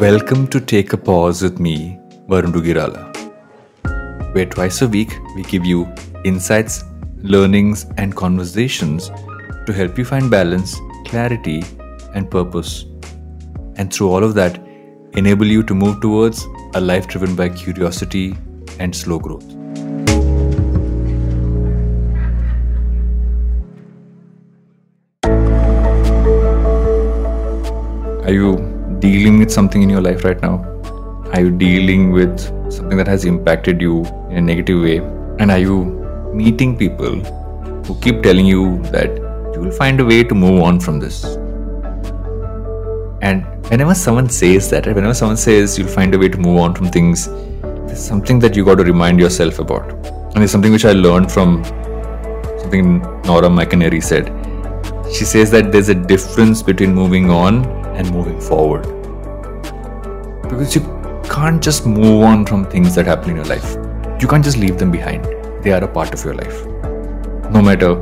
Welcome to Take a Pause with me, Varun Duggirala, where twice a week we give you insights, learnings, and conversations to help you find balance, clarity, and purpose. And through all of that, enable you to move towards a life driven by curiosity and slow growth. Are you dealing with something in your life right now? Are you dealing with something that has impacted you in a negative way? And are you meeting people who keep telling you that you will find a way to move on from this? And whenever someone says that, whenever someone says you'll find a way to move on from things, there's something that you got to remind yourself about. And it's something which I learned from something Nora McInerney said. She says that there's a difference between moving on and moving forward. Because you can't just move on from things that happen in your life. You can't just leave them behind. They are a part of your life. No matter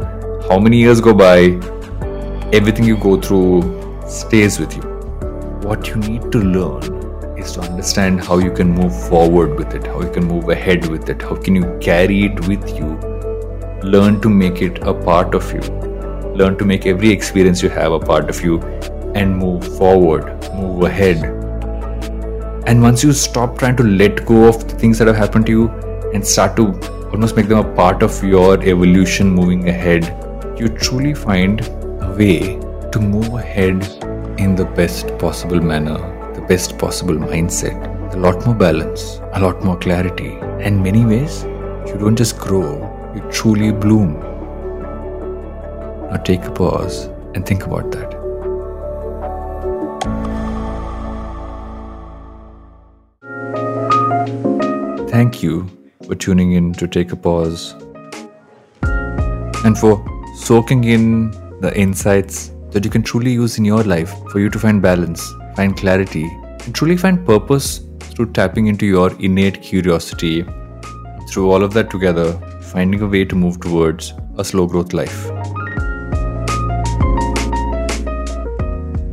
how many years go by, everything you go through stays with you. What you need to learn is to understand how you can move forward with it, how you can move ahead with it, how can you carry it with you. Learn to make it a part of you. Learn to make every experience you have a part of you and move forward, move ahead. And once you stop trying to let go of the things that have happened to you and start to almost make them a part of your evolution moving ahead, you truly find a way to move ahead in the best possible manner, the best possible mindset, a lot more balance, a lot more clarity. And many ways, you don't just grow, you truly bloom. Now take a pause and think about that. Thank you for tuning in to take a pause and for soaking in the insights that you can truly use in your life for you to find balance, find clarity, and truly find purpose through tapping into your innate curiosity. Through all of that together, finding a way to move towards a slow growth life.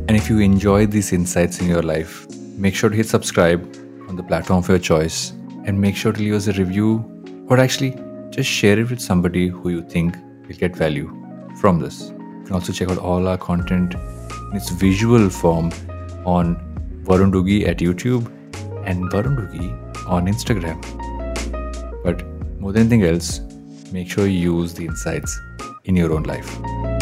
And if you enjoy these insights in your life, make sure to hit subscribe on the platform of your choice and make sure to leave us a review or actually just share it with somebody who you think will get value from this. You can also check out all our content in its visual form on Varun Duggi at YouTube and Varun Duggi on Instagram. But more than anything else, make sure you use the insights in your own life.